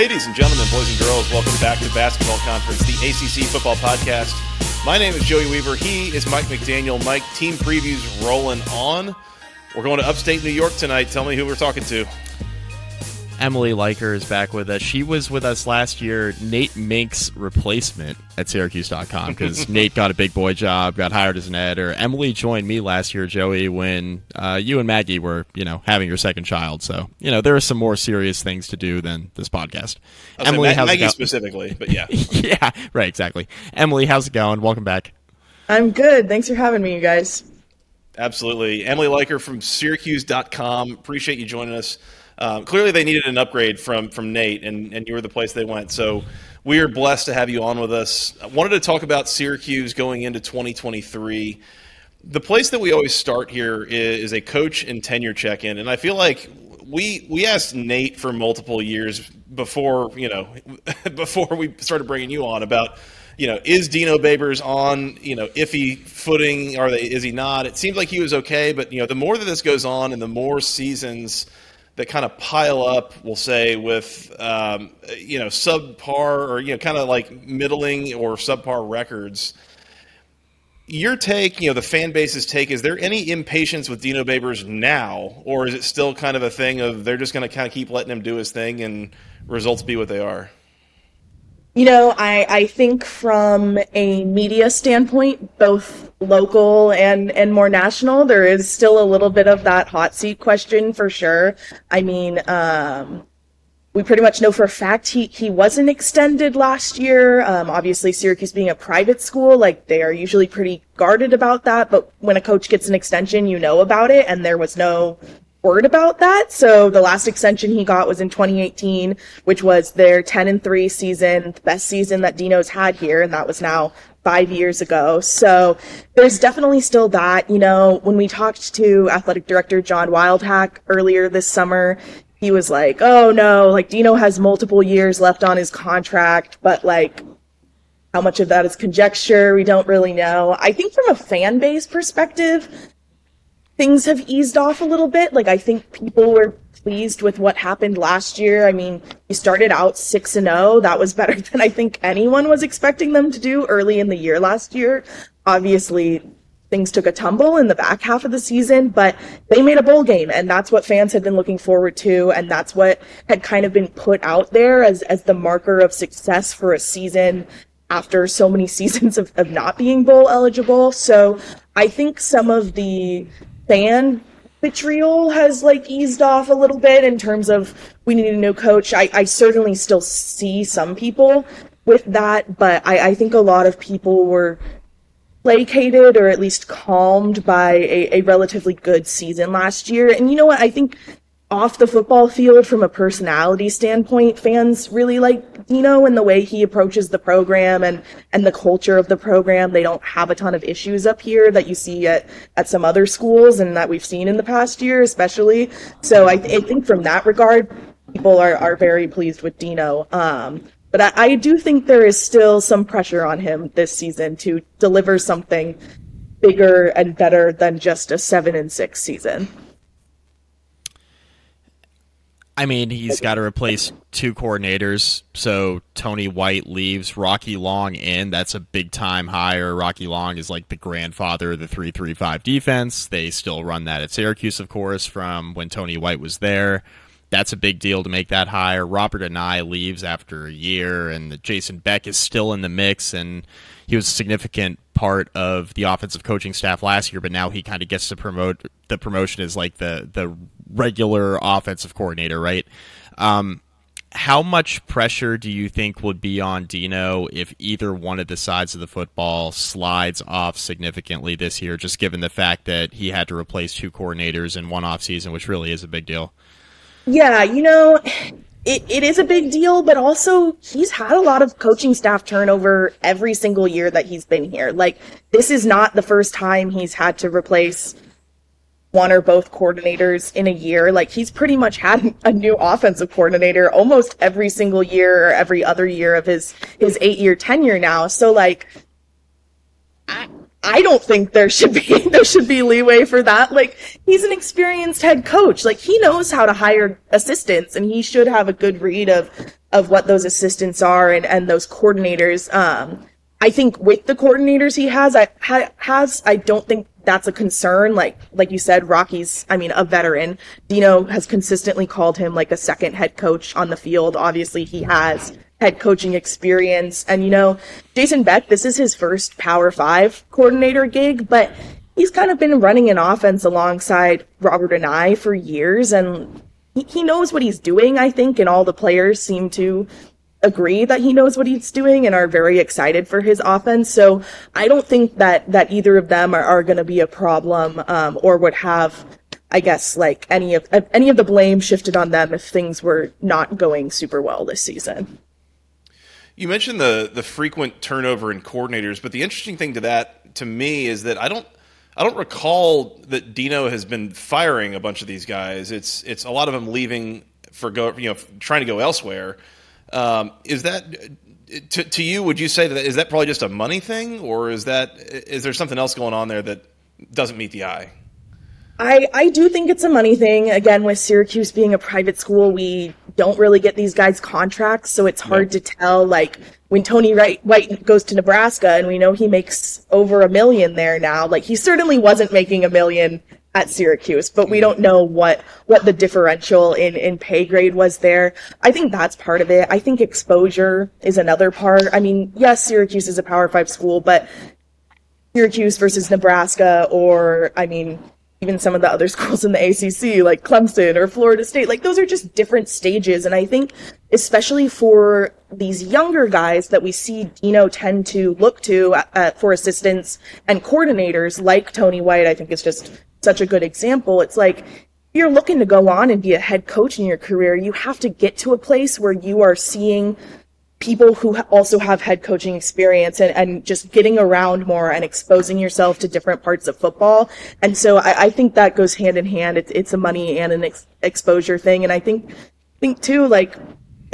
Ladies and gentlemen, boys and girls, welcome back to Basketball Conference, the ACC Football Podcast. My name is Joey Weaver. He is Mike McDaniel. Mike, team previews rolling on. We're going to upstate New York tonight. Tell me who we're talking to. Emily Leiker is back with us. She was with us last year, Nate Mink's replacement at Syracuse.com because Nate got a big boy job, got hired as an editor. Emily joined me last year, Joey, when uh, you and Maggie were, you know, having your second child. So, you know, there are some more serious things to do than this podcast. I'll Emily, Ma- how's Maggie specifically, but yeah. yeah, right, exactly. Emily, how's it going? Welcome back. I'm good. Thanks for having me, you guys. Absolutely. Emily Leiker from Syracuse.com. Appreciate you joining us. Um, clearly, they needed an upgrade from from Nate, and, and you were the place they went. So we are blessed to have you on with us. I wanted to talk about Syracuse going into 2023. The place that we always start here is, is a coach and tenure check in, and I feel like we we asked Nate for multiple years before you know before we started bringing you on about you know is Dino Babers on you know iffy footing? Are they? Is he not? It seems like he was okay, but you know the more that this goes on and the more seasons that kind of pile up, we'll say, with um, you know subpar or you know kind of like middling or subpar records. Your take, you know, the fan base's take, is there any impatience with Dino Babers now, or is it still kind of a thing of they're just going to kind of keep letting him do his thing and results be what they are? You know, I, I think from a media standpoint, both local and, and more national, there is still a little bit of that hot seat question for sure. I mean, um, we pretty much know for a fact he, he wasn't extended last year. Um, obviously, Syracuse being a private school, like they are usually pretty guarded about that. But when a coach gets an extension, you know about it, and there was no word about that. So the last extension he got was in 2018, which was their 10 and 3 season, the best season that Dino's had here, and that was now five years ago. So there's definitely still that. You know, when we talked to athletic director John Wildhack earlier this summer, he was like, oh no, like Dino has multiple years left on his contract, but like, how much of that is conjecture? We don't really know. I think from a fan base perspective, things have eased off a little bit. Like I think people were pleased with what happened last year. I mean, we started out 6 and 0. That was better than I think anyone was expecting them to do early in the year last year. Obviously, things took a tumble in the back half of the season, but they made a bowl game and that's what fans had been looking forward to and that's what had kind of been put out there as as the marker of success for a season after so many seasons of, of not being bowl eligible. So I think some of the fan vitriol has like eased off a little bit in terms of we need a new coach. I, I certainly still see some people with that, but I, I think a lot of people were placated or at least calmed by a, a relatively good season last year. And you know what? I think off the football field from a personality standpoint, fans really like Dino and the way he approaches the program and, and the culture of the program. They don't have a ton of issues up here that you see at, at some other schools and that we've seen in the past year, especially. So I, th- I think from that regard, people are, are very pleased with Dino. Um, but I, I do think there is still some pressure on him this season to deliver something bigger and better than just a seven and six season. I mean, he's got to replace two coordinators. So Tony White leaves, Rocky Long in. That's a big time hire. Rocky Long is like the grandfather of the 335 defense. They still run that at Syracuse, of course, from when Tony White was there. That's a big deal to make that hire. Robert Anae leaves after a year, and Jason Beck is still in the mix, and he was a significant part of the offensive coaching staff last year, but now he kind of gets to promote the promotion is like the the regular offensive coordinator, right? Um, how much pressure do you think would be on Dino if either one of the sides of the football slides off significantly this year, just given the fact that he had to replace two coordinators in one offseason, which really is a big deal? Yeah, you know, it, it is a big deal, but also he's had a lot of coaching staff turnover every single year that he's been here. Like, this is not the first time he's had to replace one or both coordinators in a year. Like he's pretty much had a new offensive coordinator almost every single year or every other year of his his eight year tenure now. So like I I don't think there should be there should be leeway for that. Like he's an experienced head coach. Like he knows how to hire assistants and he should have a good read of of what those assistants are and and those coordinators. Um I think with the coordinators he has I ha, has I don't think that's a concern. Like like you said, Rocky's I mean a veteran. Dino has consistently called him like a second head coach on the field. Obviously he has head coaching experience. And you know, Jason Beck, this is his first Power Five coordinator gig, but he's kind of been running an offense alongside Robert Anae for years, and he, he knows what he's doing. I think, and all the players seem to agree that he knows what he's doing and are very excited for his offense. So I don't think that that either of them are, are going to be a problem um, or would have. I guess like any of any of the blame shifted on them if things were not going super well this season. You mentioned the the frequent turnover in coordinators, but the interesting thing to that to me is that I don't I don't recall that Dino has been firing a bunch of these guys. It's it's a lot of them leaving for go you know trying to go elsewhere. Um, is that to, to you? Would you say that is that probably just a money thing, or is that is there something else going on there that doesn't meet the eye? I, I do think it's a money thing. Again, with Syracuse being a private school, we don't really get these guys contracts, so it's hard to tell. Like when Tony Wright, White goes to Nebraska, and we know he makes over a million there now. Like he certainly wasn't making a million at Syracuse, but we don't know what what the differential in in pay grade was there. I think that's part of it. I think exposure is another part. I mean, yes, Syracuse is a Power 5 school, but Syracuse versus Nebraska or I mean, even some of the other schools in the ACC, like Clemson or Florida State, like those are just different stages. And I think, especially for these younger guys that we see Dino tend to look to uh, for assistants and coordinators, like Tony White, I think is just such a good example. It's like, you're looking to go on and be a head coach in your career, you have to get to a place where you are seeing people who also have head coaching experience and, and just getting around more and exposing yourself to different parts of football. And so I, I think that goes hand in hand. It's, it's a money and an ex- exposure thing. And I think, think too, like,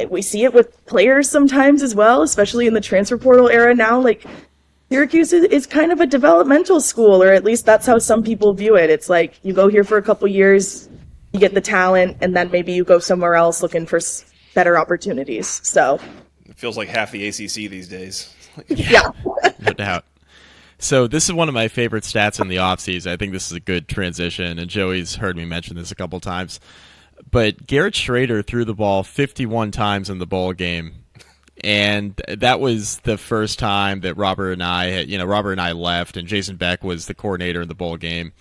we see it with players sometimes as well, especially in the transfer portal era now. Like, Syracuse is, is kind of a developmental school, or at least that's how some people view it. It's like you go here for a couple years, you get the talent, and then maybe you go somewhere else looking for better opportunities. So it feels like half the ACC these days. yeah, no doubt. So this is one of my favorite stats in the offseason. I think this is a good transition, and Joey's heard me mention this a couple times. But Garrett Shrader threw the ball 51 times in the bowl game, and that was the first time that Robert Anae had, you know, Robert Anae left, and Jason Beck was the coordinator in the bowl game.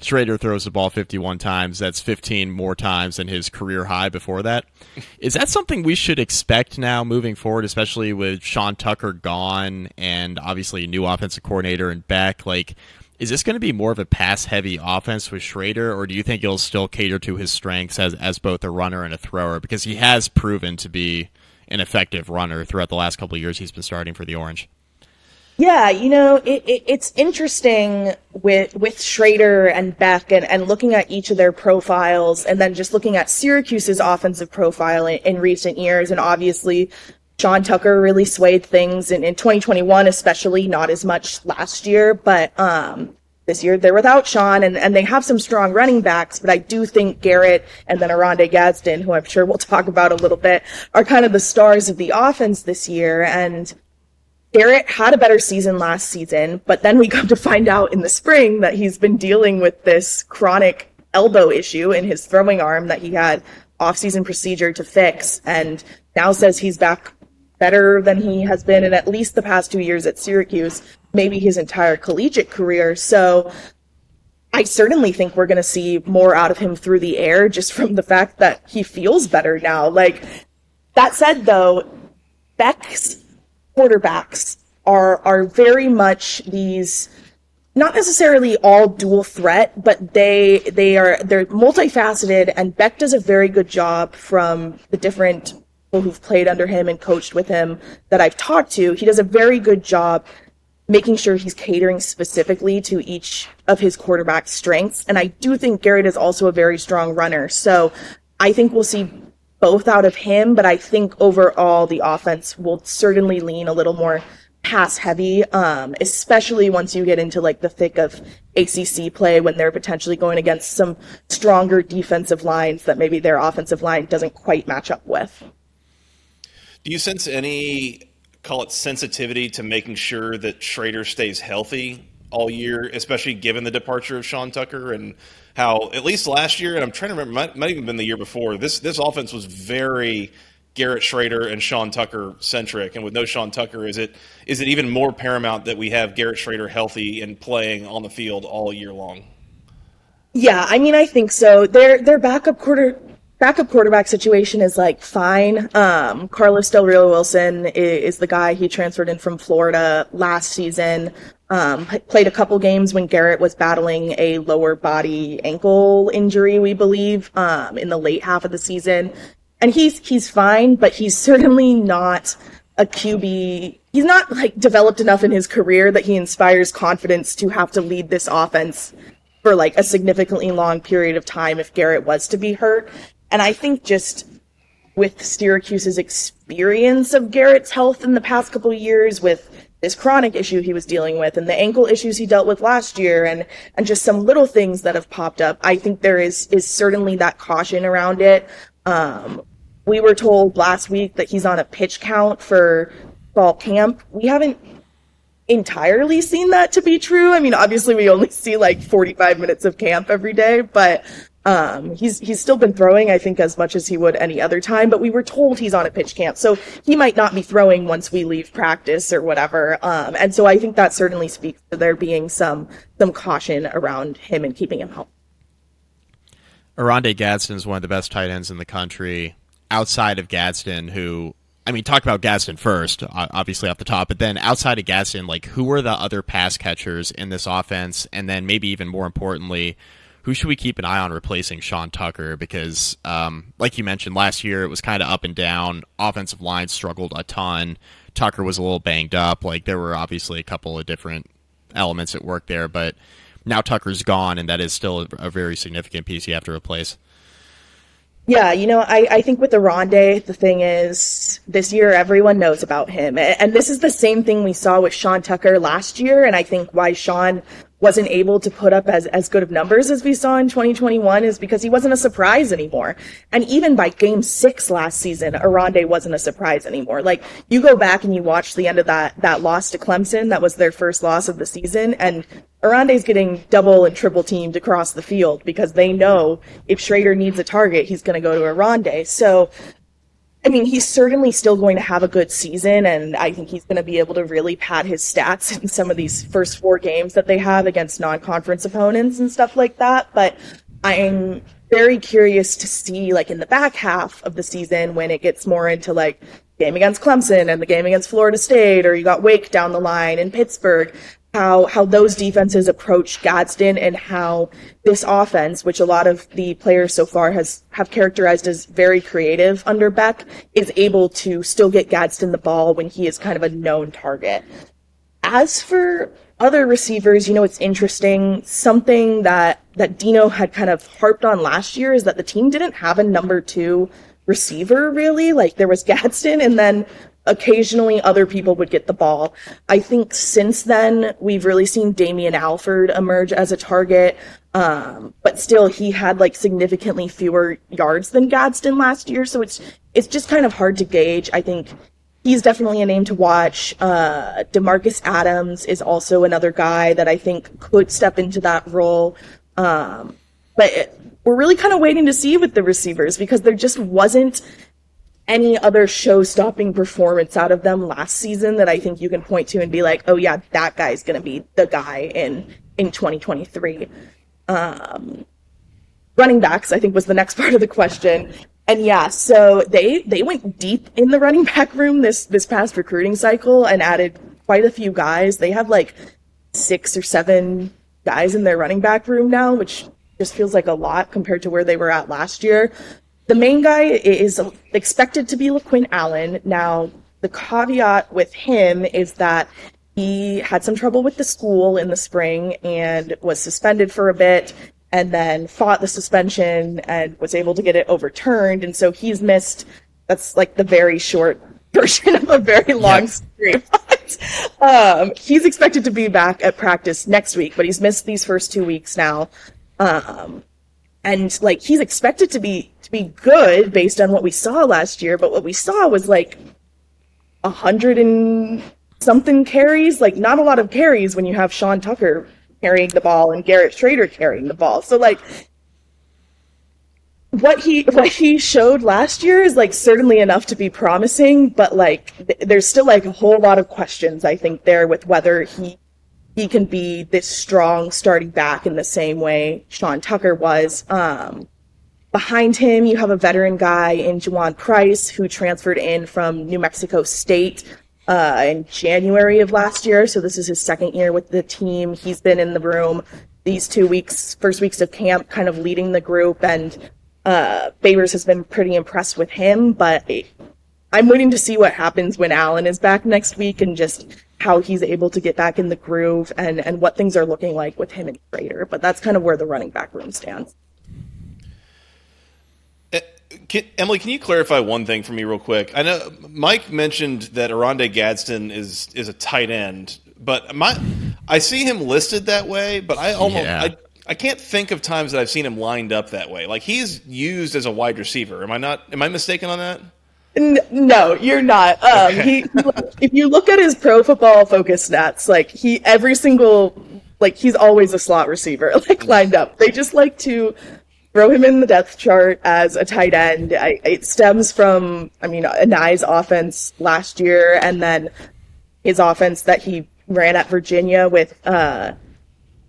Shrader throws the ball 51 times. That's 15 more times than his career high before that. Is that something we should expect now moving forward, especially with Sean Tucker gone and obviously a new offensive coordinator and Beck? Like, is this going to be more of a pass heavy offense with Shrader, or do you think he'll still cater to his strengths as, as both a runner and a thrower? Because he has proven to be an effective runner throughout the last couple years he's been starting for the Orange. Yeah, you know, it, it, it's interesting with with Shrader and Beck and, and looking at each of their profiles and then just looking at Syracuse's offensive profile in, in recent years. And obviously, Sean Tucker really swayed things in, in 2021, especially not as much last year, but um, this year they're without Sean and, and they have some strong running backs, but I do think Garrett and then Oronde Gadsden, who I'm sure we'll talk about a little bit, are kind of the stars of the offense this year. And Garrett had a better season last season, but then we come to find out in the spring that he's been dealing with this chronic elbow issue in his throwing arm that he had off-season procedure to fix and now says he's back better than he has been in at least the past two years at Syracuse, maybe his entire collegiate career. So I certainly think we're going to see more out of him through the air just from the fact that he feels better now. Like that said though, Beck's quarterbacks are are very much these not necessarily all dual threat, but they they are they're multifaceted and Beck does a very good job from the different who've played under him and coached with him that I've talked to. He does a very good job making sure he's catering specifically to each of his quarterback strengths. And I do think Garrett is also a very strong runner. So I think we'll see both out of him, but I think overall the offense will certainly lean a little more pass heavy, um, especially once you get into like the thick of ACC play when they're potentially going against some stronger defensive lines that maybe their offensive line doesn't quite match up with. Do you sense any, call it sensitivity to making sure that Shrader stays healthy all year, especially given the departure of Sean Tucker and how, at least last year, and I'm trying to remember, might, might even been the year before, this, this offense was very Garrett Shrader and Sean Tucker centric, and with no Sean Tucker, is it is it even more paramount that we have Garrett Shrader healthy and playing on the field all year long? Yeah, I mean, I think so. Their their backup quarter backup quarterback situation is like fine. Um, Carlos Del Rio Wilson is, is, the guy he transferred in from Florida last season. Um, played a couple games when Garrett was battling a lower body ankle injury, we believe, um, in the late half of the season and he's he's fine, but he's certainly not a QB. He's not like developed enough in his career that he inspires confidence to have to lead this offense for like a significantly long period of time if Garrett was to be hurt. And I think just with Syracuse's experience of Garrett's health in the past couple years with this chronic issue he was dealing with and the ankle issues he dealt with last year and and just some little things that have popped up i think there is is certainly that caution around it um, we were told last week that he's on a pitch count for fall camp. We haven't entirely seen that to be true. I mean, obviously we only see like 45 minutes of camp every day, but um, he's he's still been throwing, I think, as much as he would any other time. But we were told he's on a pitch camp, so he might not be throwing once we leave practice or whatever. Um, and so I think that certainly speaks to there being some some caution around him and keeping him healthy. Oronde Gadsden is one of the best tight ends in the country outside of Gadsden who I mean, talk about Gadsden first, obviously off the top, but then outside of Gadsden, like who are the other pass catchers in this offense? And then maybe even more importantly, who should we keep an eye on replacing Sean Tucker? Because, um, like you mentioned, last year it was kind of up and down. Offensive line struggled a ton. Tucker was a little banged up. Like there were obviously a couple of different elements at work there, but now Tucker's gone, and that is still a, very significant piece you have to replace. Yeah, you know, I, I think with Oronde, the thing is, this year everyone knows about him. And this is the same thing we saw with Sean Tucker last year. And I think why Sean wasn't able to put up as, as good of numbers as we saw in 2021 is because he wasn't a surprise anymore. And even by game six last season, Oronde wasn't a surprise anymore. Like, you go back and you watch the end of that, that loss to Clemson, that was their first loss of the season, and Oronde's getting double and triple teamed across the field because they know if Shrader needs a target, he's going to go to Oronde. So I mean, he's certainly still going to have a good season, and I think he's going to be able to really pad his stats in some of these first four games that they have against non-conference opponents and stuff like that. But I'm very curious to see, like, in the back half of the season when it gets more into like game against Clemson and the game against Florida State, or you got Wake down the line in Pittsburgh how how those defenses approach Gadsden and how this offense, which a lot of the players so far has have characterized as very creative under Beck, is able to still get Gadsden the ball when he is kind of a known target. As for other receivers, you know, it's interesting. Something that that Dino had kind of harped on last year is that the team didn't have a number two receiver really. Like there was Gadsden and then occasionally other people would get the ball. I think since then we've really seen Damien Alford emerge as a target. Um, but still he had like significantly fewer yards than Gadsden last year. So it's, it's just kind of hard to gauge. I think he's definitely a name to watch. Uh, D'Marcus Adams is also another guy that I think could step into that role. Um, but it, we're really kind of waiting to see with the receivers because there just wasn't any other show stopping performance out of them last season that I think you can point to and be like, oh yeah, that guy's going to be the guy in, in 2023. Um, running backs, I think was the next part of the question. And yeah, so they, they went deep in the running back room this, this past recruiting cycle and added quite a few guys. They have like six or seven guys in their running back room now, which just feels like a lot compared to where they were at last year. The main guy is expected to be LeQuint Allen. Now, the caveat with him is that he had some trouble with the school in the spring and was suspended for a bit and then fought the suspension and was able to get it overturned. And so he's missed, that's like the very short version of a very long story. um, he's expected to be back at practice next week, but he's missed these first two weeks now. Um, and like he's expected to be to be good based on what we saw last year, but what we saw was like a hundred and something carries, like not a lot of carries when you have Sean Tucker carrying the ball and Garrett Shrader carrying the ball. So like what he what he showed last year is like certainly enough to be promising, but like th- there's still like a whole lot of questions I think there with whether he he can be this strong starting back in the same way Sean Tucker was. Um, behind him, you have a veteran guy in Juwan Price who transferred in from New Mexico State uh, in January of last year. So this is his second year with the team. He's been in the room these two weeks, first weeks of camp, kind of leading the group and uh, Babers has been pretty impressed with him, but I'm waiting to see what happens when Allen is back next week and just how he's able to get back in the groove and, and what things are looking like with him and Shrader. But that's kind of where the running back room stands. Can, Emily, can you clarify one thing for me real quick? I know Mike mentioned that Oronde Gadsden is is a tight end, but my I see him listed that way, but I almost yeah. I, I can't think of times that I've seen him lined up that way. Like he's used as a wide receiver. Am I not? Am I mistaken on that? No, you're not. Um, okay. he, if you look at his pro football focus stats, like he every single like he's always a slot receiver, like lined up. They just like to throw him in the depth chart as a tight end. I, it stems from, I mean, Anae's offense last year, and then his offense that he ran at Virginia with, uh, I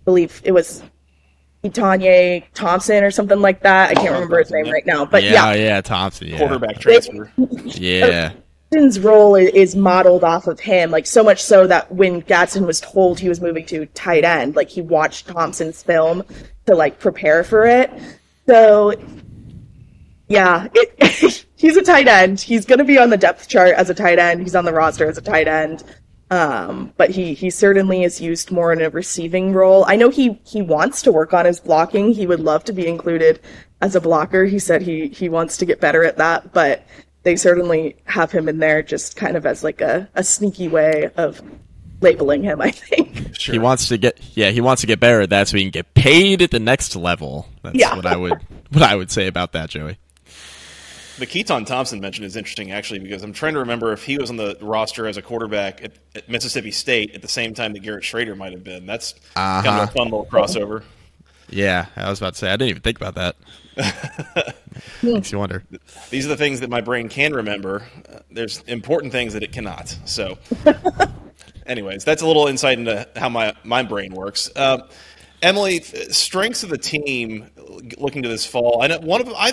believe it was Tanya Thompson or something like that. I can't remember his name right now, but yeah, yeah, yeah Thompson, yeah. quarterback transfer. yeah. Gadsden's role is modeled off of him, like so much so that when Gadsden was told he was moving to tight end, like he watched Thompson's film to like prepare for it. So, yeah, it, he's a tight end. He's going to be on the depth chart as a tight end. He's on the roster as a tight end. Um, but he he certainly is used more in a receiving role. I know he he wants to work on his blocking. He would love to be included as a blocker. He said he he wants to get better at that, but they certainly have him in there just kind of as like a, a sneaky way of labeling him, I think. Sure. He wants to get yeah, he wants to get better at that so he can get paid at the next level. That's yeah. what I would what I would say about that, Joey. The Keytaon Thompson mention is interesting, actually, because I'm trying to remember if he was on the roster as a quarterback at, at Mississippi State at the same time that Garrett Shrader might have been. That's uh-huh. kind of a fun little crossover. Yeah, I was about to say I didn't even think about that. Makes you wonder. These are the things that my brain can remember. Uh, there's important things that it cannot. So, anyways, that's a little insight into how my my brain works. Uh, Emily, strengths of the team looking to this fall. I know one of them. I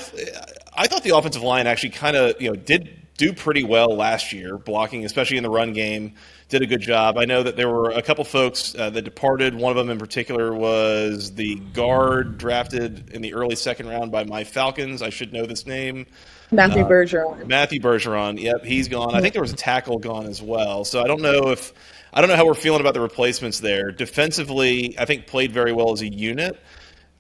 I thought the offensive line actually kind of you know did do pretty well last year, blocking, especially in the run game. Did a good job. I know that there were a couple folks uh, that departed. One of them in particular was the guard drafted in the early second round by my Falcons. I should know this name. Matthew uh, Bergeron. Matthew Bergeron. Yep, he's gone. I think there was a tackle gone as well. So I don't know if I don't know how we're feeling about the replacements there. Defensively, I think played very well as a unit.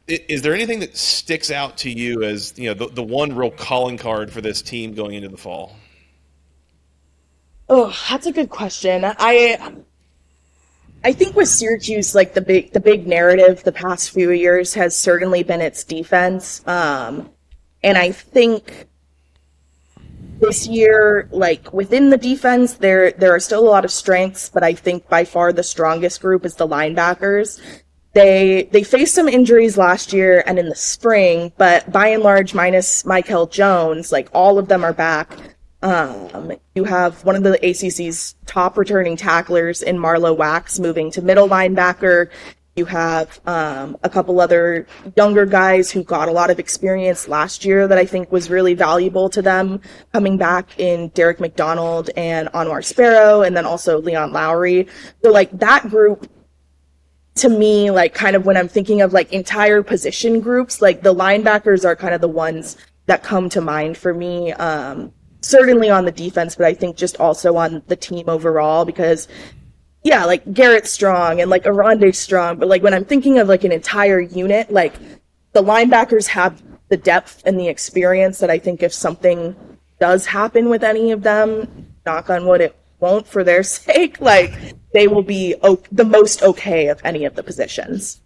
Is there anything that sticks out to you as you know the, the one real calling card for this team going into the fall? Oh, that's a good question. I I think with Syracuse, like the big the big narrative the past few years has certainly been its defense. Um, and I think this year, like within the defense, there there are still a lot of strengths, but I think by far the strongest group is the linebackers. They they faced some injuries last year and in the spring, but by and large, minus Mikel Jones, like all of them are back. Um, you have one of the ACC's top returning tacklers in Marlowe Wax moving to middle linebacker. You have um, a couple other younger guys who got a lot of experience last year that I think was really valuable to them coming back in Derek McDonald and Anwar Sparrow, and then also Leon Lowery. So, like, that group to me, like, kind of when I'm thinking of like entire position groups, like the linebackers are kind of the ones that come to mind for me. Um, certainly on the defense, but I think just also on the team overall because yeah, like Garrett strong and like Oronde's strong, but like when I'm thinking of like an entire unit, like the linebackers have the depth and the experience that I think if something does happen with any of them, knock on wood, it won't for their sake. Like they will be o- the most okay of any of the positions.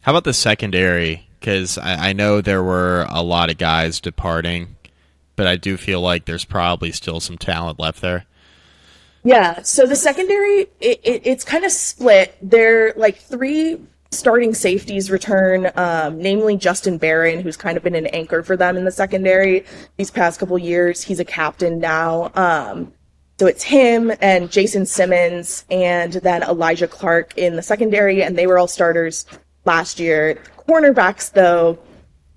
How about the secondary? Because I, I know there were a lot of guys departing, but I do feel like there's probably still some talent left there. Yeah, so the secondary, it, it, it's kind of split. They're like three starting safeties return, um, namely Justin Barron, who's kind of been an anchor for them in the secondary these past couple years. He's a captain now. Um, so it's him and Jason Simmons and then Alijah Clark in the secondary, and they were all starters last year. Cornerbacks, though,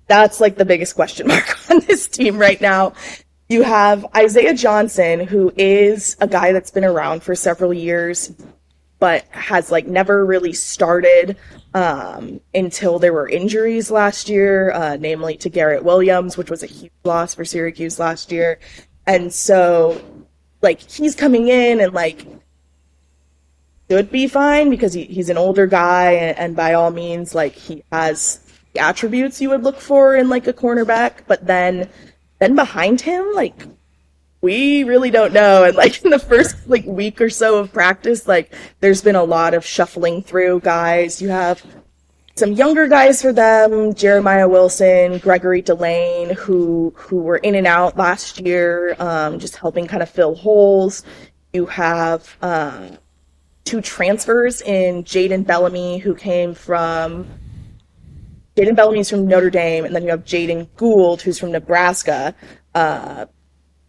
that's like the biggest question mark on this team right now. You have Isaiah Johnson, who is a guy that's been around for several years, but has like never really started um, until there were injuries last year, uh, namely to Garrett Williams, which was a huge loss for Syracuse last year. And so, like, he's coming in and like should be fine because he, he's an older guy, and, and by all means, like, he has the attributes you would look for in like a cornerback. But then, then behind him, like, we really don't know. And like in the first like week or so of practice, like there's been a lot of shuffling through guys. You have some younger guys for them, Jeremiah Wilson, Gregory Delaine, who who were in and out last year, um, just helping kind of fill holes. You have uh, two transfers in Jaden Bellamy, who came from Jaden Bellamy's from Notre Dame, and then you have Jaden Gould, who's from Nebraska. Uh,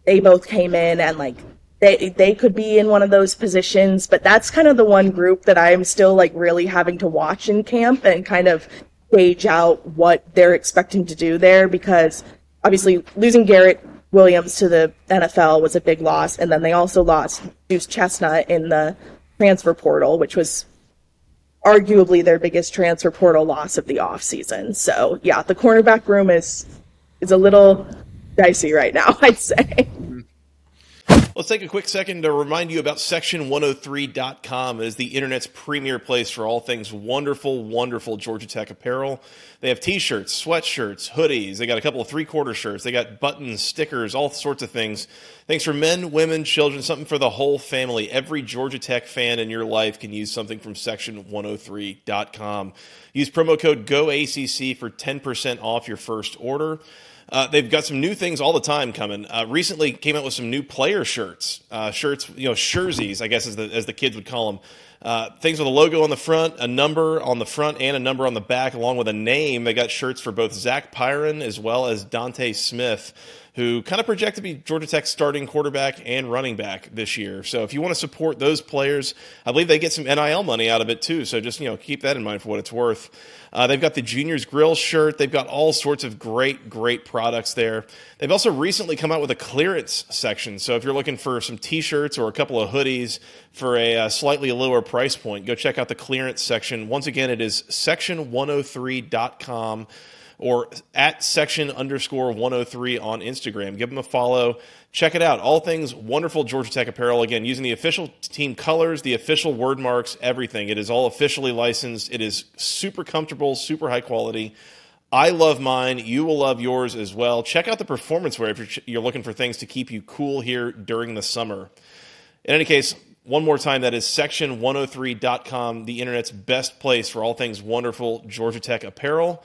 they both came in and like they they could be in one of those positions, but that's kind of the one group that I'm still like really having to watch in camp and kind of gauge out what they're expecting to do there because obviously losing Garrett Williams to the NFL was a big loss, and then they also lost Duce Chestnut in the transfer portal, which was arguably their biggest transfer portal loss of the offseason. So yeah, the cornerback room is is a little dicey right now, I'd say. Mm-hmm. Let's take a quick second to remind you about section103.com. It is the internet's premier place for all things wonderful, wonderful Georgia Tech apparel. They have t-shirts, sweatshirts, hoodies. They got a couple of three-quarter shirts. They got buttons, stickers, all sorts of things. Things for men, women, children, something for the whole family. Every Georgia Tech fan in your life can use something from section103.com. Use promo code GOACC for 10% off your first order. Uh, they've got some new things all the time coming. Uh, recently, came out with some new player shirts, uh, shirts, you know, jerseys, I guess as the as the kids would call them. Uh, things with a logo on the front, a number on the front, and a number on the back, along with a name. They got shirts for both Zach Pyron as well as Dontae Smith who kind of project to be Georgia Tech's starting quarterback and running back this year. So if you want to support those players, I believe they get some NIL money out of it too. So just you know keep that in mind for what it's worth. Uh, they've got the Juniors Grill shirt. They've got all sorts of great, great products there. They've also recently come out with a clearance section. So if you're looking for some T-shirts or a couple of hoodies for a uh, slightly lower price point, go check out the clearance section. Once again, it is section103.com or at section underscore 103 on Instagram. Give them a follow. Check it out. All things wonderful Georgia Tech apparel. Again, using the official team colors, the official word marks, everything. It is all officially licensed. It is super comfortable, super high quality. I love mine. You will love yours as well. Check out the performance wear if you're, you're looking for things to keep you cool here during the summer. In any case, one more time, that is section103.com, the internet's best place for all things wonderful Georgia Tech apparel.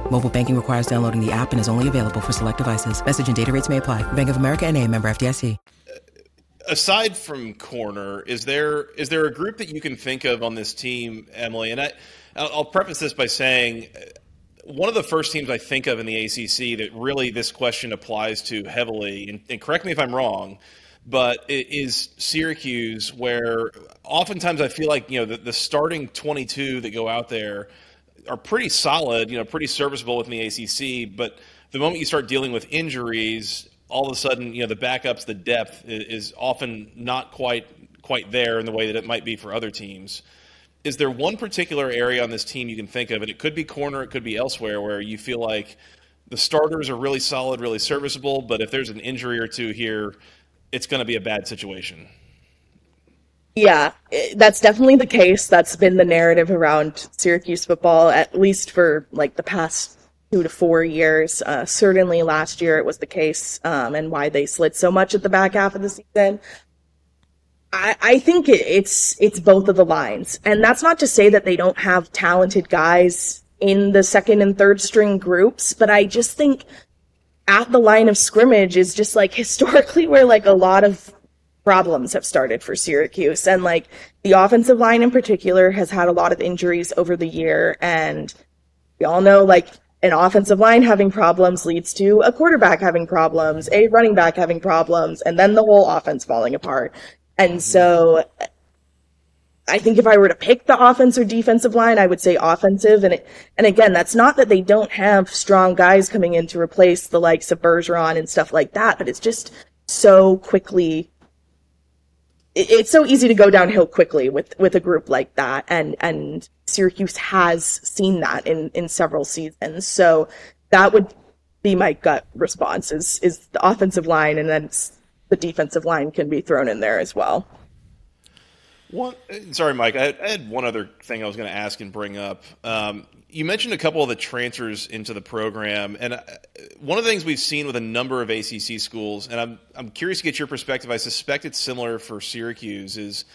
Mobile banking requires downloading the app and is only available for select devices. Message and data rates may apply. Bank of America and a member FDIC. Uh, aside from corner, is there is there a group that you can think of on this team, Emily? And I, I'll preface this by saying uh, one of the first teams I think of in the ACC that really this question applies to heavily, and, and correct me if I'm wrong, but it is Syracuse, where oftentimes I feel like you know the, the starting 22 that go out there are pretty solid, you know, pretty serviceable within the ACC. But the moment you start dealing with injuries, all of a sudden, you know, the backups, the depth is, often not quite quite there in the way that it might be for other teams. Is there one particular area on this team you can think of, and it could be corner, it could be elsewhere, where you feel like the starters are really solid, really serviceable, but if there's an injury or two here, it's going to be a bad situation? Yeah, that's definitely the case. That's been the narrative around Syracuse football, at least for like the past two to four years. Uh, certainly last year it was the case, um, and why they slid so much at the back half of the season. I, I think it, it's it's both of the lines, and that's not to say that they don't have talented guys in the second and third string groups, but I just think at the line of scrimmage is just like historically where like a lot of problems have started for Syracuse. And like the offensive line in particular has had a lot of injuries over the year. And we all know like an offensive line having problems leads to a quarterback having problems, a running back having problems, and then the whole offense falling apart. And mm-hmm. so I think if I were to pick the offense or defensive line, I would say offensive. And it, and again, that's not that they don't have strong guys coming in to replace the likes of Bergeron and stuff like that, but it's just so quickly. It's so easy to go downhill quickly with, with a group like that. And, and Syracuse has seen that in, in several seasons. So that would be my gut response is, is the offensive line and then the defensive line can be thrown in there as well. One, sorry, Mike. I had one other thing I was going to ask and bring up. Um, you mentioned a couple of the transfers into the program, and uh, one of the things we've seen with a number of ACC schools, and I'm I'm curious to get your perspective. I suspect it's similar for Syracuse. Is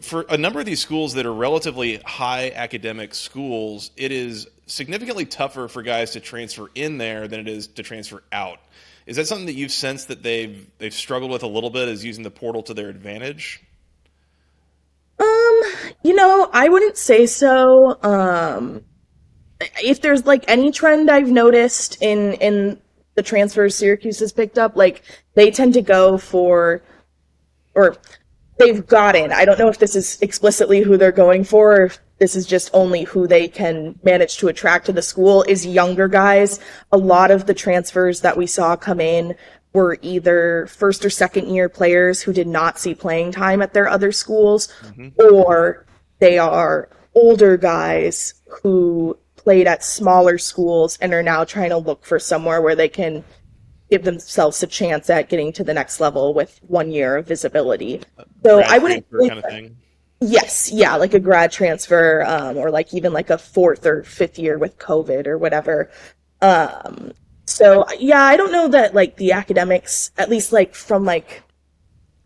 for a number of these schools that are relatively high academic schools, it is significantly tougher for guys to transfer in there than it is to transfer out. Is that something that you've sensed that they've they've struggled with a little bit? Is using the portal to their advantage? Um, you know, I wouldn't say so. Um, if there's like any trend I've noticed in in the transfers Syracuse has picked up, like they tend to go for, or they've gotten. I don't know if this is explicitly who they're going for, or if this is just only who they can manage to attract to the school. Is younger guys. A lot of the transfers that we saw come in were either first or second year players who did not see playing time at their other schools, mm-hmm. or they are older guys who played at smaller schools and are now trying to look for somewhere where they can give themselves a chance at getting to the next level with one year of visibility. So I wouldn't kind of thing. Yes, yeah, like a grad transfer, um, or like even like a fourth or fifth year with COVID or whatever. Um, so yeah, I don't know that like the academics, at least like from like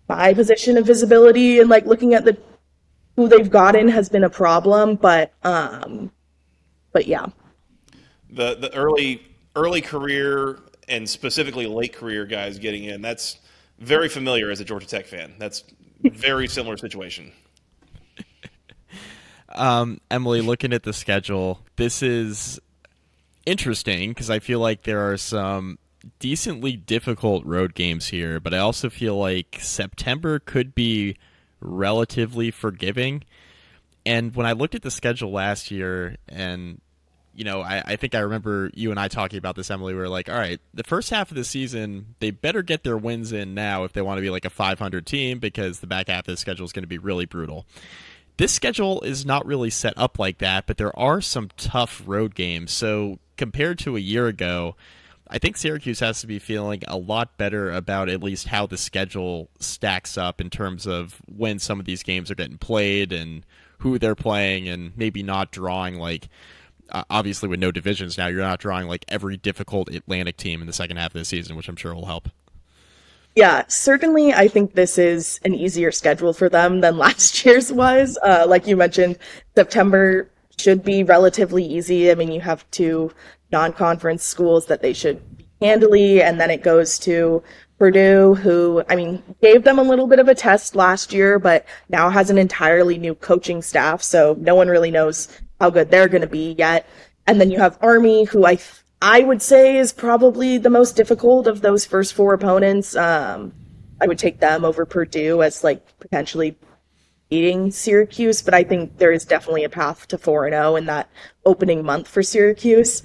my position of visibility and like looking at the who they've gotten has been a problem, but um, but yeah. The the early early career and specifically late career guys getting in, that's very familiar as a Georgia Tech fan. That's very similar situation. Um, Emily, looking at the schedule, this is interesting because I feel like there are some decently difficult road games here, but I also feel like September could be relatively forgiving. And when I looked at the schedule last year, and you know, I, I, think I remember you and I talking about this, Emily. We were like, all right, the first half of the season, they better get their wins in now if they want to be like a 500 team because the back half of the schedule is going to be really brutal. This schedule is not really set up like that, but there are some tough road games. So compared to a year ago, I think Syracuse has to be feeling a lot better about at least how the schedule stacks up in terms of when some of these games are getting played and who they're playing, and maybe not drawing like. Obviously, with no divisions now, you're not drawing like every difficult Atlantic team in the second half of the season, which I'm sure will help. Yeah, certainly. I think this is an easier schedule for them than last year's was. Uh, like you mentioned, September should be relatively easy. I mean, you have two non-conference schools that they should handily, and then it goes to Purdue, who I mean gave them a little bit of a test last year, but now has an entirely new coaching staff, so no one really knows how good they're going to be yet. And then you have Army, who I I would say is probably the most difficult of those first four opponents. Um, I would take them over Purdue as like potentially beating Syracuse, but I think there is definitely a path to 4 and 0 in that opening month for Syracuse.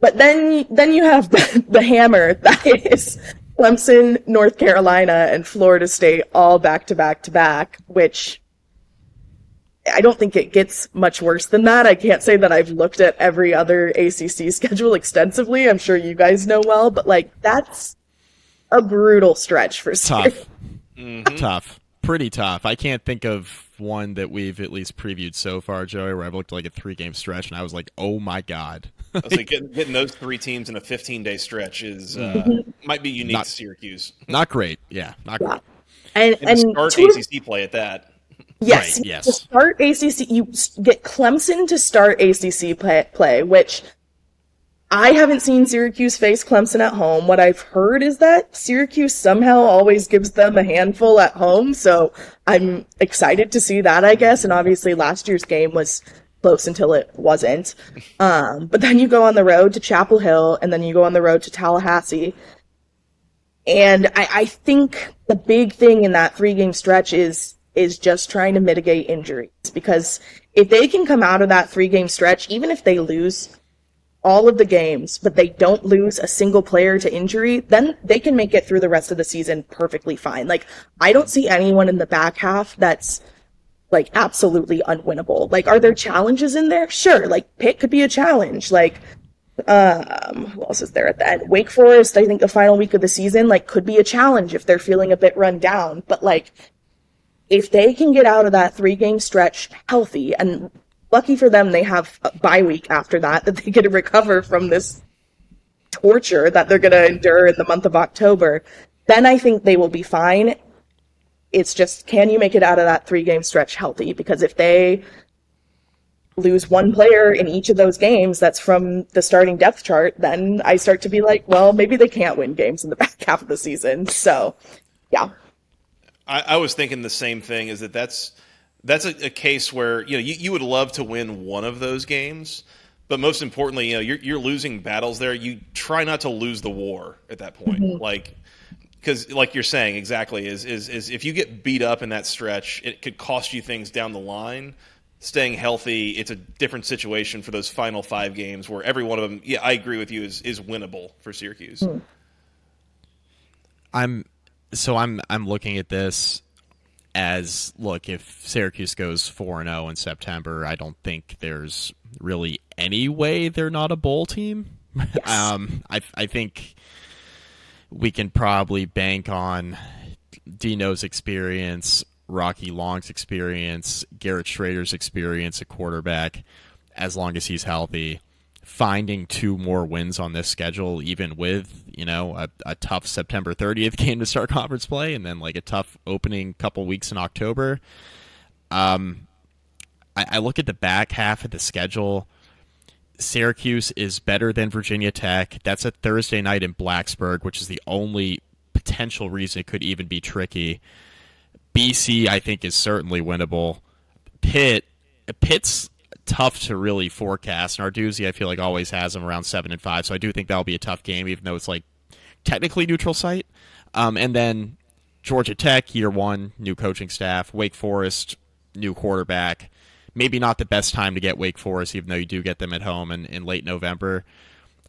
But then then you have the, the hammer that is Clemson, North Carolina, and Florida State all back to back to back, which I don't think it gets much worse than that. I can't say that I've looked at every other ACC schedule extensively. I'm sure you guys know well, but like that's a brutal stretch for tough. Mm-hmm. Tough. Pretty tough. I can't think of one that we've at least previewed so far, Joey, where I've looked at like a three game stretch and I was like, oh my God. I was like, getting, getting, those three teams in a 15 day stretch is uh, mm-hmm. might be unique not, to Syracuse. Not great. Yeah, not yeah. great. And, and, and start ACC play at that. Yes, right, yes. To start ACC, you get Clemson to start ACC play, play, which I haven't seen Syracuse face Clemson at home. What I've heard is that Syracuse somehow always gives them a handful at home, so I'm excited to see that, I guess. And obviously, last year's game was close until it wasn't. Um, but then you go on the road to Chapel Hill, and then you go on the road to Tallahassee. And I, I think the big thing in that three game stretch is is just trying to mitigate injuries because if they can come out of that three game stretch, even if they lose all of the games, but they don't lose a single player to injury, then they can make it through the rest of the season perfectly fine. Like, I don't see anyone in the back half that's like absolutely unwinnable. Like, are there challenges in there? Sure. Like, Pitt could be a challenge. Like, um, who else is there at the end? Wake Forest, I think the final week of the season, like, could be a challenge if they're feeling a bit run down. But like, if they can get out of that three game stretch healthy, and lucky for them, they have a bye week after that that they get to recover from this torture that they're going to endure in the month of October, then I think they will be fine. It's just, can you make it out of that three game stretch healthy? Because if they lose one player in each of those games that's from the starting depth chart, then I start to be like, well, maybe they can't win games in the back half of the season. So, yeah. I, I was thinking the same thing. Is that that's that's a, a, case where you know you, you would love to win one of those games, but most importantly, you know you're you're losing battles there. You try not to lose the war at that point, mm-hmm. like because like you're saying exactly is is is if you get beat up in that stretch, it could cost you things down the line. Staying healthy, it's a different situation for those final five games where every one of them, yeah, I agree with you, is is winnable for Syracuse. Mm. I'm so I'm I'm looking at this as look if Syracuse goes 4 and 0 in September, I don't think there's really any way they're not a bowl team. Yes. um, I I think we can probably bank on Dino's experience, Rocky Long's experience, Garrett Shrader's experience at quarterback, as long as he's healthy finding two more wins on this schedule, even with you know a, a, tough September 30th game to start conference play, and then like a tough opening couple weeks in October. Um, I, I look at the back half of the schedule. Syracuse is better than Virginia Tech. That's a Thursday night in Blacksburg, which is the only potential reason it could even be tricky. BC, I think, is certainly winnable. Pitt, Pitt's tough to really forecast. Narduzzi, I feel like always has them around seven and five, so I do think that'll be a tough game, even though it's like technically neutral site. Um, and then Georgia Tech, year one, new coaching staff. Wake Forest, new quarterback. Maybe not the best time to get Wake Forest, even though you do get them at home in, in late November.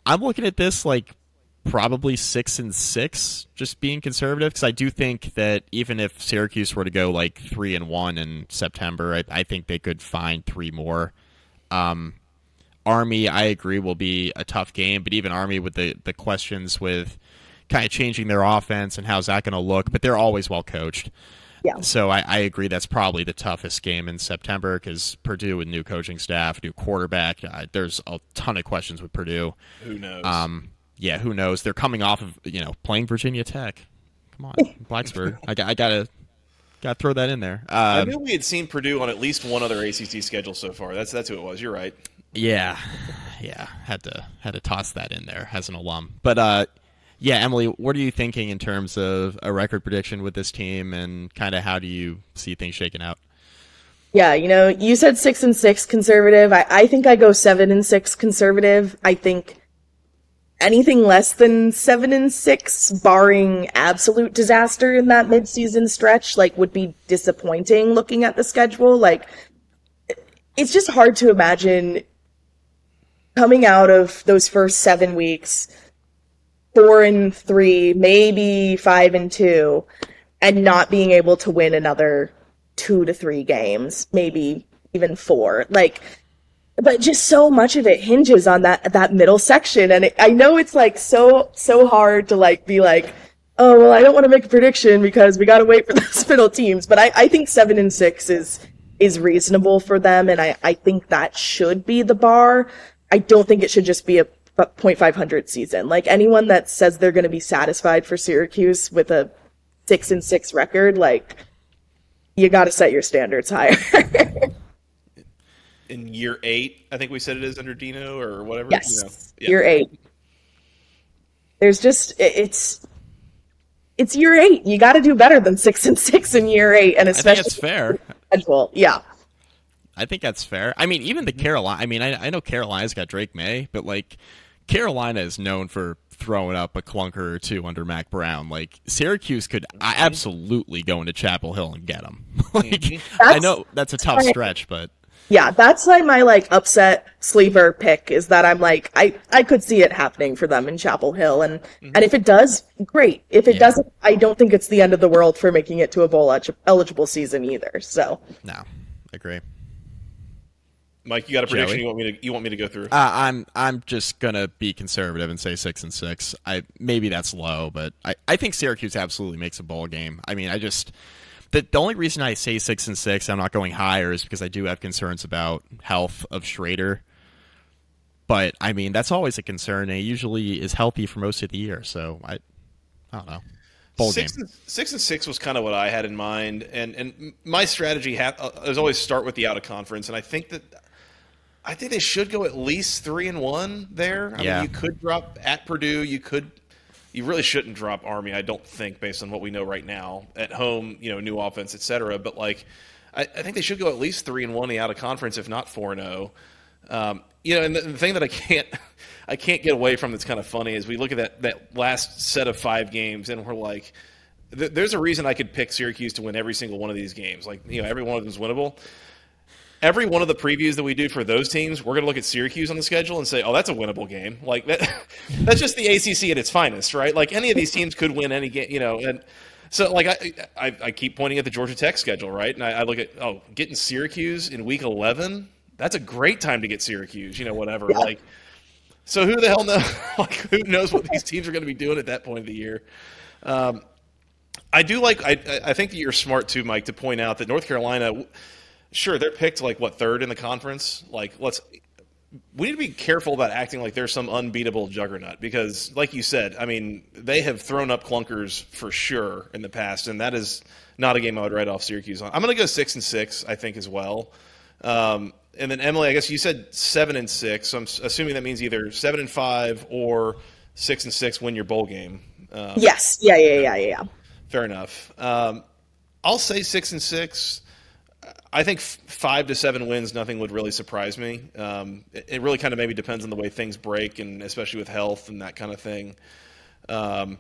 I'm looking at this like probably six and six, just being conservative, because I do think that even if Syracuse were to go like three and one in September, I, I think they could find three more. Um, Army, I agree, will be a tough game, but even Army with the the questions with kind of changing their offense and how's that going to look, but they're always well coached. Yeah. So I, I, agree that's probably the toughest game in September because Purdue with new coaching staff, new quarterback. Uh, there's a ton of questions with Purdue. Who knows? Um, yeah, who knows? They're coming off of you know playing Virginia Tech. Come on, Blacksburg. I, I gotta gotta throw that in there. Um, I knew we had seen Purdue on at least one other ACC schedule so far. That's that's who it was. You're right. Yeah, yeah. Had to had to toss that in there as an alum. But uh, yeah, Emily, what are you thinking in terms of a record prediction with this team, and kind of how do you see things shaking out? Yeah, you know, you said six and six conservative. I, I think I go seven and six conservative. I think anything less than seven and six, barring absolute disaster in that midseason stretch, like would be disappointing looking at the schedule. Like it's just hard to imagine coming out of those first seven weeks four and three, maybe five and two, and not being able to win another two to three games, maybe even four. Like, but just so much of it hinges on that that middle section, and it, I know it's like so so hard to like be like, oh well, I don't want to make a prediction because we got to wait for those middle teams. But I, I think seven and six is is reasonable for them, and I I think that should be the bar. I don't think it should just be a 0.500 season. Like anyone that says they're going to be satisfied for Syracuse with a six and six record, like you got to set your standards higher. In year eight, I think we said it is under Dino or whatever. yes, You know, yeah. year eight. There's just it's it's year eight. You got to do better than six and six in year eight, and I think especially it's fair. schedule. Yeah, I think that's fair. I mean, even the Carolina. I mean, I, I know Carolina's got Drake Maye, but like Carolina is known for throwing up a clunker or two under Mack Brown. Like Syracuse could I mm-hmm. absolutely go into Chapel Hill and get him. like mm-hmm. I know that's a tough stretch, but yeah. That's like my like upset sleeper pick is that I'm like I I could see it happening for them in Chapel Hill, and and if it does, great. If it Yeah. doesn't, I don't think it's the end of the world for making it to a bowl eligible season either. So no, agree. Mike, you got a prediction Joey? you want me to you want me to go through? Uh, I'm I'm just gonna be conservative and say six and six. I maybe that's low, but I, I think Syracuse absolutely makes a bowl game. I mean, I just the the only reason I say six and six, I'm not going higher, is because I do have concerns about health of Shrader. But I mean, that's always a concern. And he usually is healthy for most of the year, so I I don't know. Bowl six game. And, six and six was kind of what I had in mind, and and my strategy ha- uh, is always start with the out of conference, and I think that I think they should go at least three and one there. I Yeah. mean, you could drop at Purdue, you could. You really shouldn't drop Army, I don't think, based on what we know right now at home. You know, new offense, etc. But like, I, I think they should go at least three and one out of conference, if not four and zero. Um, you know, and the, the thing that I can't, I can't get away from that's kind of funny is we look at that that last set of five games and we're like, th- there's a reason I could pick Syracuse to win every single one of these games. Like, you know, every one of them is winnable. Every one of the previews that we do for those teams, we're going to look at Syracuse on the schedule and say, "Oh, that's a winnable game." Like that, that's just the ACC at its finest, right? Like any of these teams could win any game, you know. And so, like I, I, I keep pointing at the Georgia Tech schedule, right? And I, I look at, oh, getting Syracuse in Week 11, that's a great time to get Syracuse, you know, whatever. Like, so who the hell knows? like, who knows what these teams are going to be doing at that point of the year? Um, I do like. I, I think that you're smart too, Mike, to point out that North Carolina, sure, they're picked like what third in the conference. Like, let's. We need to be careful about acting like they're some unbeatable juggernaut because, like you said, I mean, they have thrown up clunkers for sure in the past, and that is not a game I would write off Syracuse on. I'm going to go six and six, I think, as well. Um, and then Emily, I guess you said seven and six, so I'm assuming that means either seven and five or six and six win your bowl game. Um, yes, yeah, yeah, yeah, yeah, yeah. Fair enough. Um, I'll say six and six. I think f- five to seven wins, nothing would really surprise me. Um, it, it really kind of maybe depends on the way things break, and especially with health and that kind of thing. Um,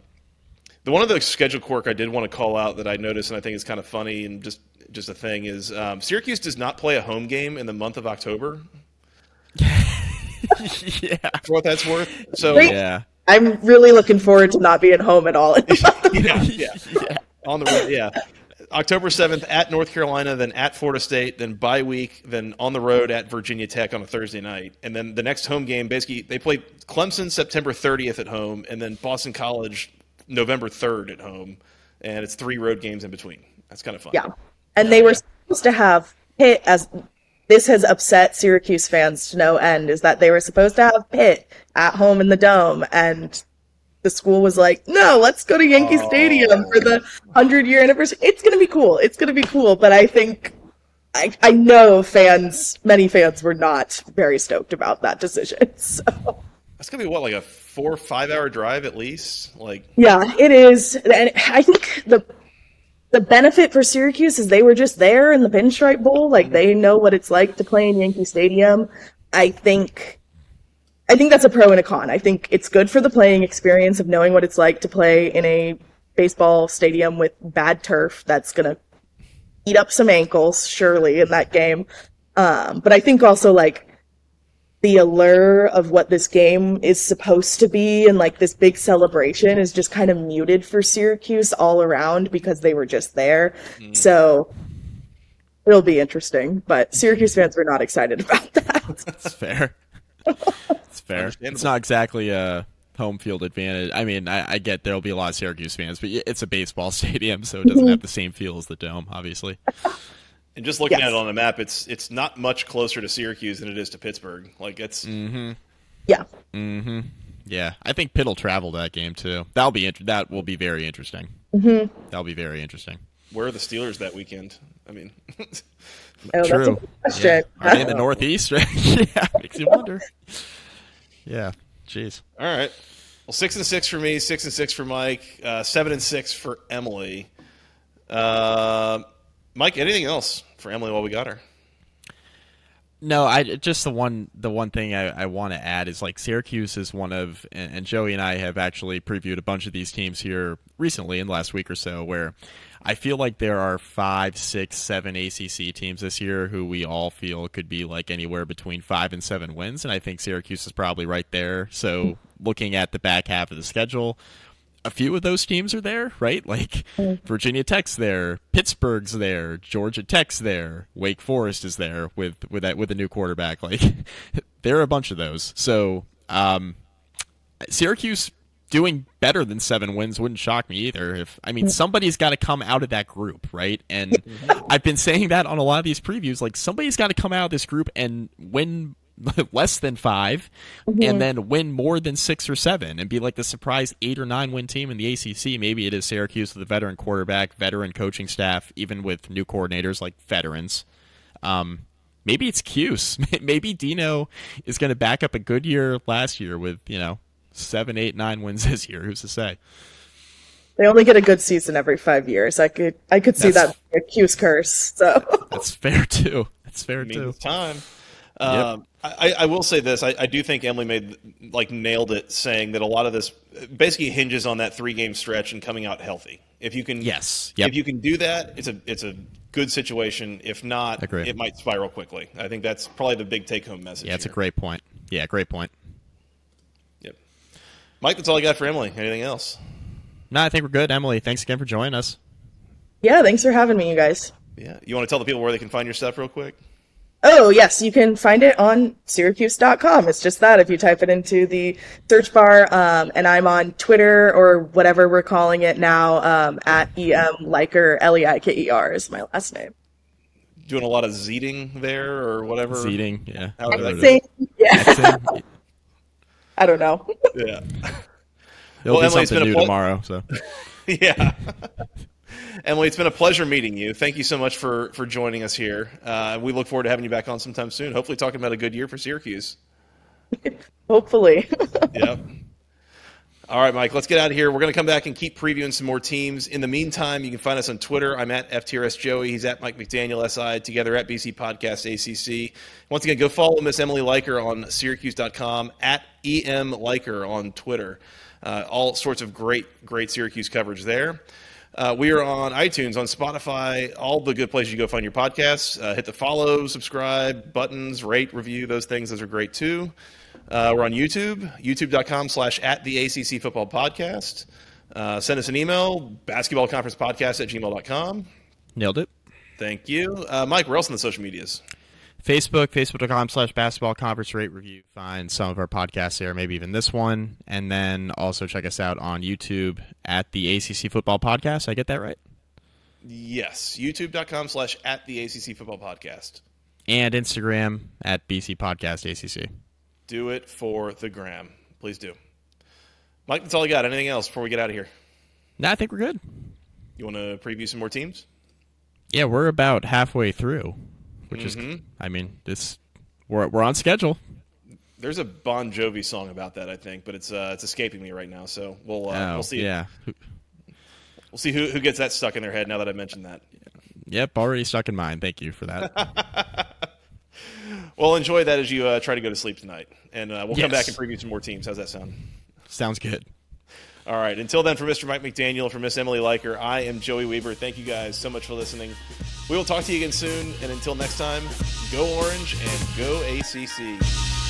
the one of the schedule quirk I did want to call out that I noticed, and I think is kind of funny and just just a thing, is um, Syracuse does not play a home game in the month of October. yeah. For what that's worth. So Yeah. I'm really looking forward to not being home at all. yeah, yeah. On the road, yeah. October 7th at North Carolina, then at Florida State, then bye week, then on the road at Virginia Tech on a Thursday night. And then the next home game, basically, they play Clemson September 30th at home, and then Boston College November 3rd at home. And it's three road games in between. That's kind of fun. yeah, and they were supposed to have Pitt as. This has upset Syracuse fans to no end. Is that they were supposed to have Pitt at home in the dome, and the school was like, "No, let's go to Yankee oh, Stadium for the hundred year anniversary." It's gonna be cool. It's gonna be cool. But I think I I know fans, many fans were not very stoked about that decision. So. That's going to be what, like a four or five hour drive at least? Like, Yeah, it is, and I think the the benefit for Syracuse is they were just there in the Pinstripe Bowl. Like they know what it's like to play in Yankee Stadium. I think, I think that's a pro and a con. I think it's good for the playing experience of knowing what it's like to play in a baseball stadium with bad turf that's gonna eat up some ankles, surely in that game. Um, but I think also like the allure of what this game is supposed to be and like this big celebration is just kind of muted for Syracuse all around because they were just there. Mm. So it'll be interesting, but Syracuse fans were not excited about that. That's fair. It's fair. It's not exactly a home field advantage. I mean, I, I, get there'll be a lot of Syracuse fans, but it's a baseball stadium, so it doesn't have the same feel as the dome, obviously. And just looking yes. at it on the map, it's it's not much closer to Syracuse than it is to Pittsburgh. Like it's mm-hmm. yeah, mm-hmm. yeah. I think Pitt will travel that game too. That'll be int- that will be very interesting. Mm-hmm. That'll be very interesting. Where are the Steelers that weekend? I mean, oh, true. Yeah. Are they in the Northeast? yeah, makes you wonder. Yeah, jeez. All right. Well, six and six for me, six and six for Mike, uh, seven and six for Emily. Uh, Mike, anything else for Emily while we got her? No, I just the one the one thing I, I want to add is like Syracuse is one of and, and Joey and I have actually previewed a bunch of these teams here recently in the last week or so where I feel like there are five, six, seven ACC teams this year who we all feel could be like anywhere between five and seven wins, and I think Syracuse is probably right there. So looking at the back half of the schedule, a few of those teams are there, right? Like mm. Virginia Tech's there, Pittsburgh's there, Georgia Tech's there, Wake Forest is there with with that with a new quarterback. Like there are a bunch of those. So um, Syracuse doing better than seven wins wouldn't shock me either. If I mean mm. somebody's got to come out of that group, right? And. I've been saying that on a lot of these previews. Like somebody's got to come out of this group and win less than 5 mm-hmm. and then win more than six or seven and be like the surprise eight or nine win team in the ACC. Maybe it is Syracuse with a veteran quarterback, veteran coaching staff, even with new coordinators like veterans. Um, maybe it's Cuse. maybe Dino is going to back up a good year last year with, you know, seven, eight, nine wins this year. Who's to say? They only get a good season every five years. I could I could see that's, that Cuse curse. So that's fair too. That's fair too. Time. Um, I, I, will say this: I, I, do think Emily made like nailed it, saying that a lot of this basically hinges on that three game stretch and coming out healthy. If you can, yes, yep. if you can do that, it's a it's a good situation. If not, Agreed. it might spiral quickly. I think that's probably the big take home message. Yeah, it's here. a great point. Yeah, great point. Yep, Mike, that's all I got for Emily. Anything else? No, I think we're good. Emily, thanks again for joining us. Yeah, thanks for having me, you guys. Yeah, you want to tell the people where they can find your stuff real quick? Oh, yes, you can find it on syracuse.com. It's just that if you type it into the search bar. Um, and I'm on Twitter or whatever we're calling it now um, at EM Leiker, L E I K E R is my last name. Doing a lot of zeeting there or whatever. Zeeting, yeah. yeah. I don't know. Yeah. It'll well, be Emily, something new pl- tomorrow. So. yeah. Emily, it's been a pleasure meeting you. Thank you so much for for joining us here. Uh, we look forward to having you back on sometime soon. Hopefully, talking about a good year for Syracuse. Hopefully. yep. All right, Mike, let's get out of here. We're going to come back and keep previewing some more teams. In the meantime, you can find us on Twitter. I'm at FTRS Joey. He's at Mike McDaniel SI, together at BC Podcast ACC. Once again, go follow Miss Emily Leiker on Syracuse.com, at EM Leiker on Twitter. Uh, all sorts of great, great Syracuse coverage there. Uh, we are on iTunes, on Spotify, all the good places you go find your podcasts. Uh, hit the follow, subscribe buttons, rate, review, those things. Those are great too. Uh, we're on YouTube, youtube.com slash at the ACC Football Podcast. Uh, send us an email, basketballconferencepodcast at gmail.com. Nailed it. Thank you. Uh, Mike, where else on the social medias? Facebook, facebook.com slash basketball conference rate review. Find some of our podcasts there, maybe even this one. And then also check us out on YouTube at the ACC Football Podcast. I get that right? Yes. YouTube.com slash at the ACC Football Podcast. And Instagram at BC Podcast ACC. Do it for the gram. Please do. Mike, that's all I got. Anything else before we get out of here? No, I think we're good. You want to preview some more teams? Yeah, we're about halfway through which mm-hmm. is, I mean, this we're we're on schedule. There's a Bon Jovi song about that, I think, but it's uh, it's escaping me right now. So we'll uh, oh, we'll see. Yeah, we'll see who who gets that stuck in their head now that I mentioned that. Yep, already stuck in mine. Thank you for that. well, enjoy that as you uh, try to go to sleep tonight, and uh, we'll yes. come back and preview some more teams. How's that sound? Sounds good. All right. Until then, for Mr. Mike McDaniel, for Miss Emily Leiker, I am Joey Weaver. Thank you guys so much for listening. We will talk to you again soon. And until next time, go Orange and go ACC.